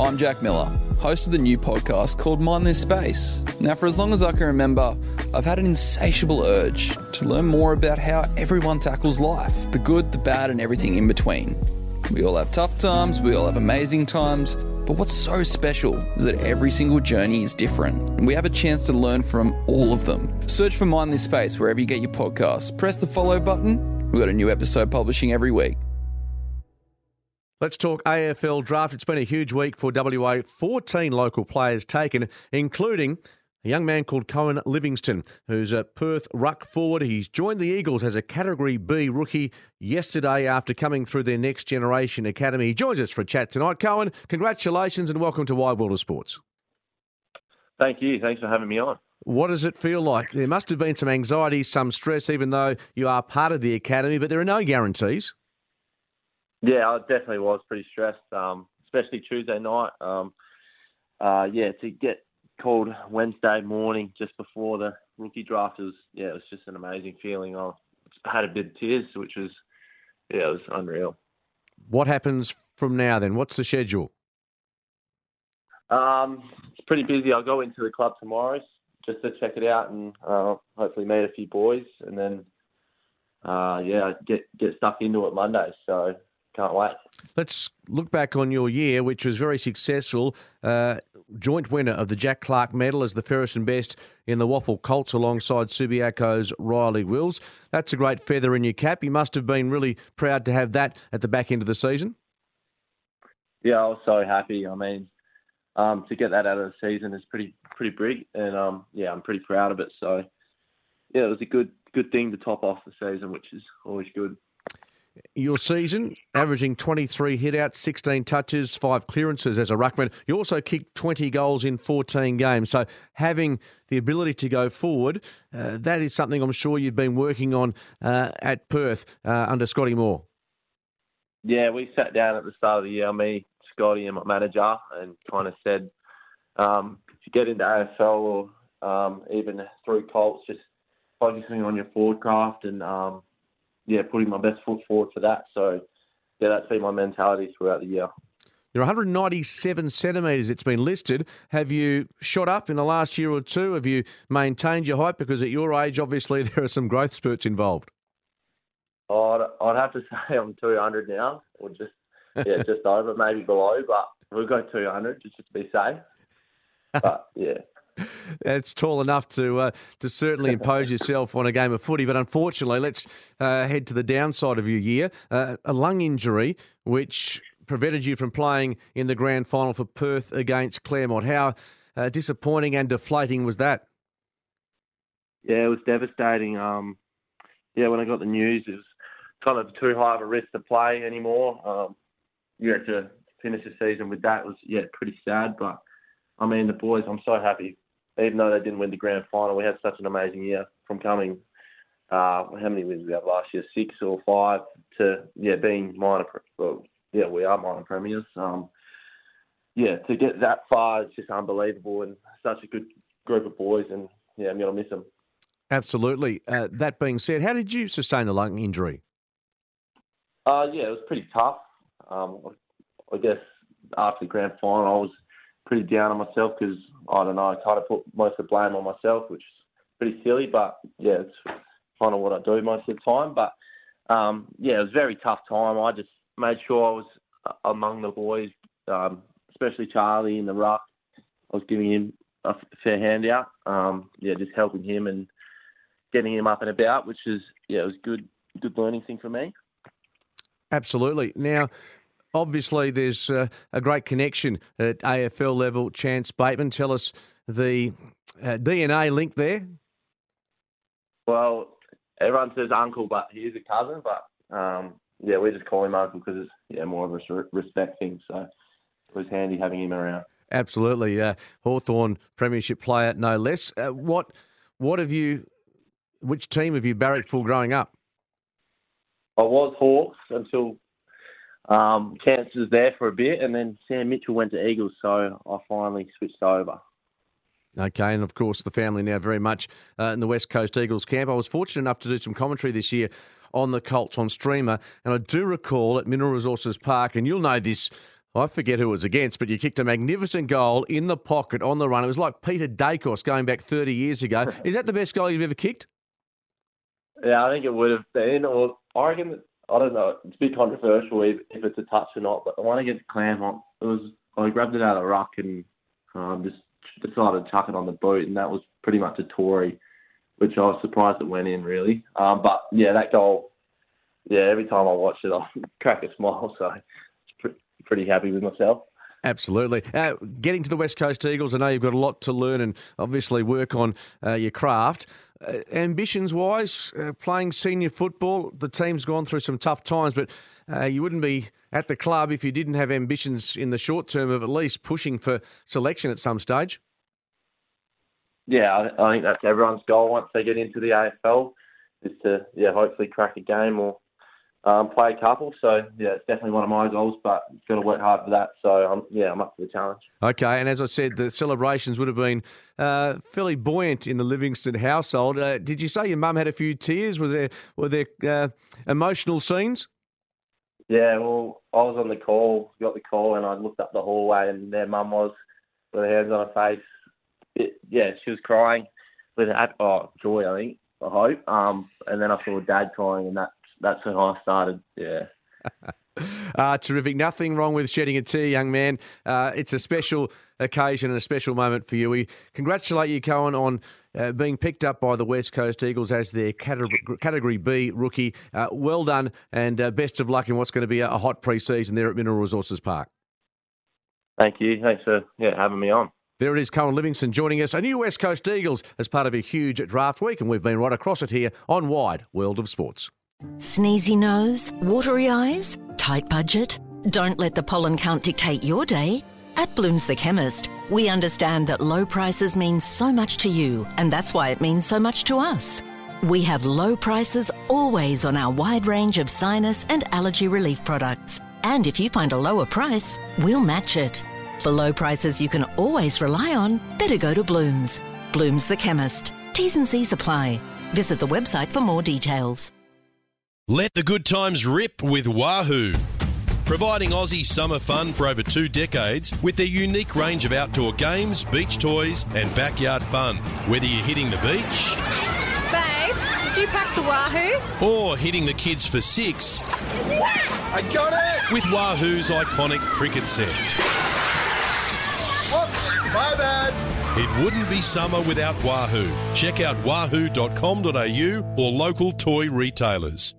I'm Jack Miller, host of the new podcast called Mind This Space. Now, for as long as I can remember, I've had an insatiable urge to learn more about how everyone tackles life the good, the bad, and everything in between. We all have tough times, we all have amazing times, but what's so special is that every single journey is different, and we have a chance to learn from all of them. Search for Mind This Space wherever you get your podcasts. Press the follow button. We've got a new episode publishing every week. Let's talk AFL draft. It's been a huge week for WA. 14 local players taken, including a young man called Coen Livingstone, who's a Perth ruck forward. He's joined the Eagles as a Category B rookie yesterday after coming through their Next Generation Academy. He joins us for a chat tonight. Cohen, congratulations and welcome to Wide World of Sports. Thank you. Thanks for having me on. What does it feel like? There must have been some anxiety, some stress, even though you are part of the academy, but there are no guarantees. Yeah, I definitely was pretty stressed, um, especially Tuesday night. Um, uh, yeah, to get called Wednesday morning just before the rookie draft was yeah, it was just an amazing feeling. I had a bit of tears, which was yeah, it was unreal. What happens from now then? What's the schedule? Um, it's pretty busy. I'll go into the club tomorrow just to check it out and uh, hopefully meet a few boys, and then uh, yeah, get get stuck into it Monday. So can't wait. Let's look back on your year, which was very successful. Uh, joint winner of the Jack Clark Medal as the fairest and best in the WAFL Colts alongside Subiaco's Riley Wills. That's a great feather in your cap. You must have been really proud to have that at the back end of the season. Yeah, I was so happy. I mean, um, to get that out of the season is pretty pretty big, and um, yeah, I'm pretty proud of it. So yeah, it was a good good thing to top off the season, which is always good your season, averaging 23 hitouts, 16 touches, five clearances as a ruckman. You also kicked 20 goals in 14 games. So having the ability to go forward, uh, that is something I'm sure you've been working on uh, at Perth uh, under Scotty Moore. Yeah, we sat down at the start of the year, me, Scotty, and my manager, and kind of said, um, if you get into AFL or um, even through Colts, just focusing on your forward craft and um, yeah, putting my best foot forward for that. So yeah, that's been my mentality throughout the year. You're 197 centimetres, it's been listed. Have you shot up in the last year or two? Have you maintained your height? Because at your age, obviously, there are some growth spurts involved. I'd, I'd have to say I'm 200 now, or just yeah, just over, maybe below, but we'll go 200 just to be safe. But yeah, it's tall enough to uh, to certainly impose yourself on a game of footy. But unfortunately, let's uh, head to the downside of your year: uh, a lung injury, which prevented you from playing in the grand final for Perth against Claremont. How uh, disappointing and deflating was that? Yeah, it was devastating. Um, yeah, when I got the news, it was kind of too high of a risk to play anymore. Um, you had to finish the season with that. It was yeah, pretty sad, but. I mean, the boys, I'm so happy even though they didn't win the grand final, we had such an amazing year from coming. Uh, how many wins we have last year? Six or five to yeah, being minor. Well, yeah, we are minor premiers. Um, yeah, to get that far, it's just unbelievable, and such a good group of boys, and yeah, I'm gonna miss them. Absolutely. Uh, that being said, how did you sustain the lung injury? Uh, yeah, it was pretty tough. Um, I guess after the grand final, I was pretty down on myself because I don't know, I kind of put most of the blame on myself, which is pretty silly, but yeah, it's kind of what I do most of the time. But um, yeah, it was a very tough time. I just made sure I was among the boys, um, especially Charlie in the ruck. I was giving him a fair handout. Um, yeah, just helping him and getting him up and about, which is yeah, it was good, good learning thing for me. Absolutely. Now, obviously there's uh, a great connection at AFL level. Chance Bateman, tell us the uh, DNA link there. Well, everyone says uncle, but he is a cousin. But um, yeah, we just call him uncle because it's yeah more of a respect thing. So it was handy having him around. Absolutely, uh, Hawthorn Premiership player, no less. Uh, what what have you? Which team have you barracked for growing up? I was Hawks until um, Chance was there for a bit, and then Sam Mitchell went to Eagles, so I finally switched over. Okay, and of course, the family now very much uh, in the West Coast Eagles camp. I was fortunate enough to do some commentary this year on the Colts on Streamer, and I do recall at Mineral Resources Park, and you'll know this I forget who it was against, but you kicked a magnificent goal in the pocket on the run. It was like Peter Daicos going back 30 years ago. Is that the best goal you've ever kicked? Yeah, I think it would have been. Or I reckon, I don't know, it's a bit controversial if, if it's a touch or not, but the one against Claremont, it was, I grabbed it out of the ruck and um, just decided to chuck it on the boot, and that was pretty much a Tory, which I was surprised it went in, really. Um, but yeah, that goal, yeah, every time I watch it, I crack a smile, so pretty happy with myself. Absolutely. Uh, getting to the West Coast Eagles, I know you've got a lot to learn and obviously work on uh, your craft. Uh, ambitions wise, uh, playing senior football, the team's gone through some tough times, but uh, you wouldn't be at the club if you didn't have ambitions in the short term of at least pushing for selection at some stage. Yeah, I, I think that's everyone's goal once they get into the AFL is to yeah hopefully crack a game or um, play a couple. So yeah, it's definitely one of my goals, but got to work hard for that. So um, yeah, I'm up for the challenge. Okay, and as I said, the celebrations would have been uh, fairly buoyant in the Livingstone household. Uh, did you say your mum had a few tears? Were there were there uh, emotional scenes? Yeah, well, I was on the call, got the call, and I looked up the hallway, and their mum was with her hands on her face. It, yeah, she was crying with oh joy, I think. I hope. Um, and then I saw dad crying, and that that's how I started. Yeah. Uh, terrific. Nothing wrong with shedding a tear, young man. Uh, it's a special occasion and a special moment for you. We congratulate you, Coen, on uh, being picked up by the West Coast Eagles as their category, category B rookie. Uh, well done and uh, best of luck in what's going to be a, a hot pre season there at Mineral Resources Park. Thank you. Thanks for yeah, having me on. There it is, Coen Livingstone joining us, a new West Coast Eagles as part of a huge draft week, and we've been right across it here on Wide World of Sports. Sneezy nose? Watery eyes? Tight budget? Don't let the pollen count dictate your day. At Blooms the Chemist, we understand that low prices mean so much to you, and that's why it means so much to us. We have low prices always on our wide range of sinus and allergy relief products. And if you find a lower price, we'll match it. For low prices you can always rely on, better go to Blooms. Blooms the Chemist. T's and C's apply. Visit the website for more details. Let the good times rip with Wahu. Providing Aussie summer fun for over two decades with their unique range of outdoor games, beach toys, and backyard fun. Whether you're hitting the beach, Babe, did you pack the Wahu? or hitting the kids for six I got it! with Wahu's iconic cricket set. Whoops, my bad. It wouldn't be summer without Wahu. Check out wahu.com.au or local toy retailers.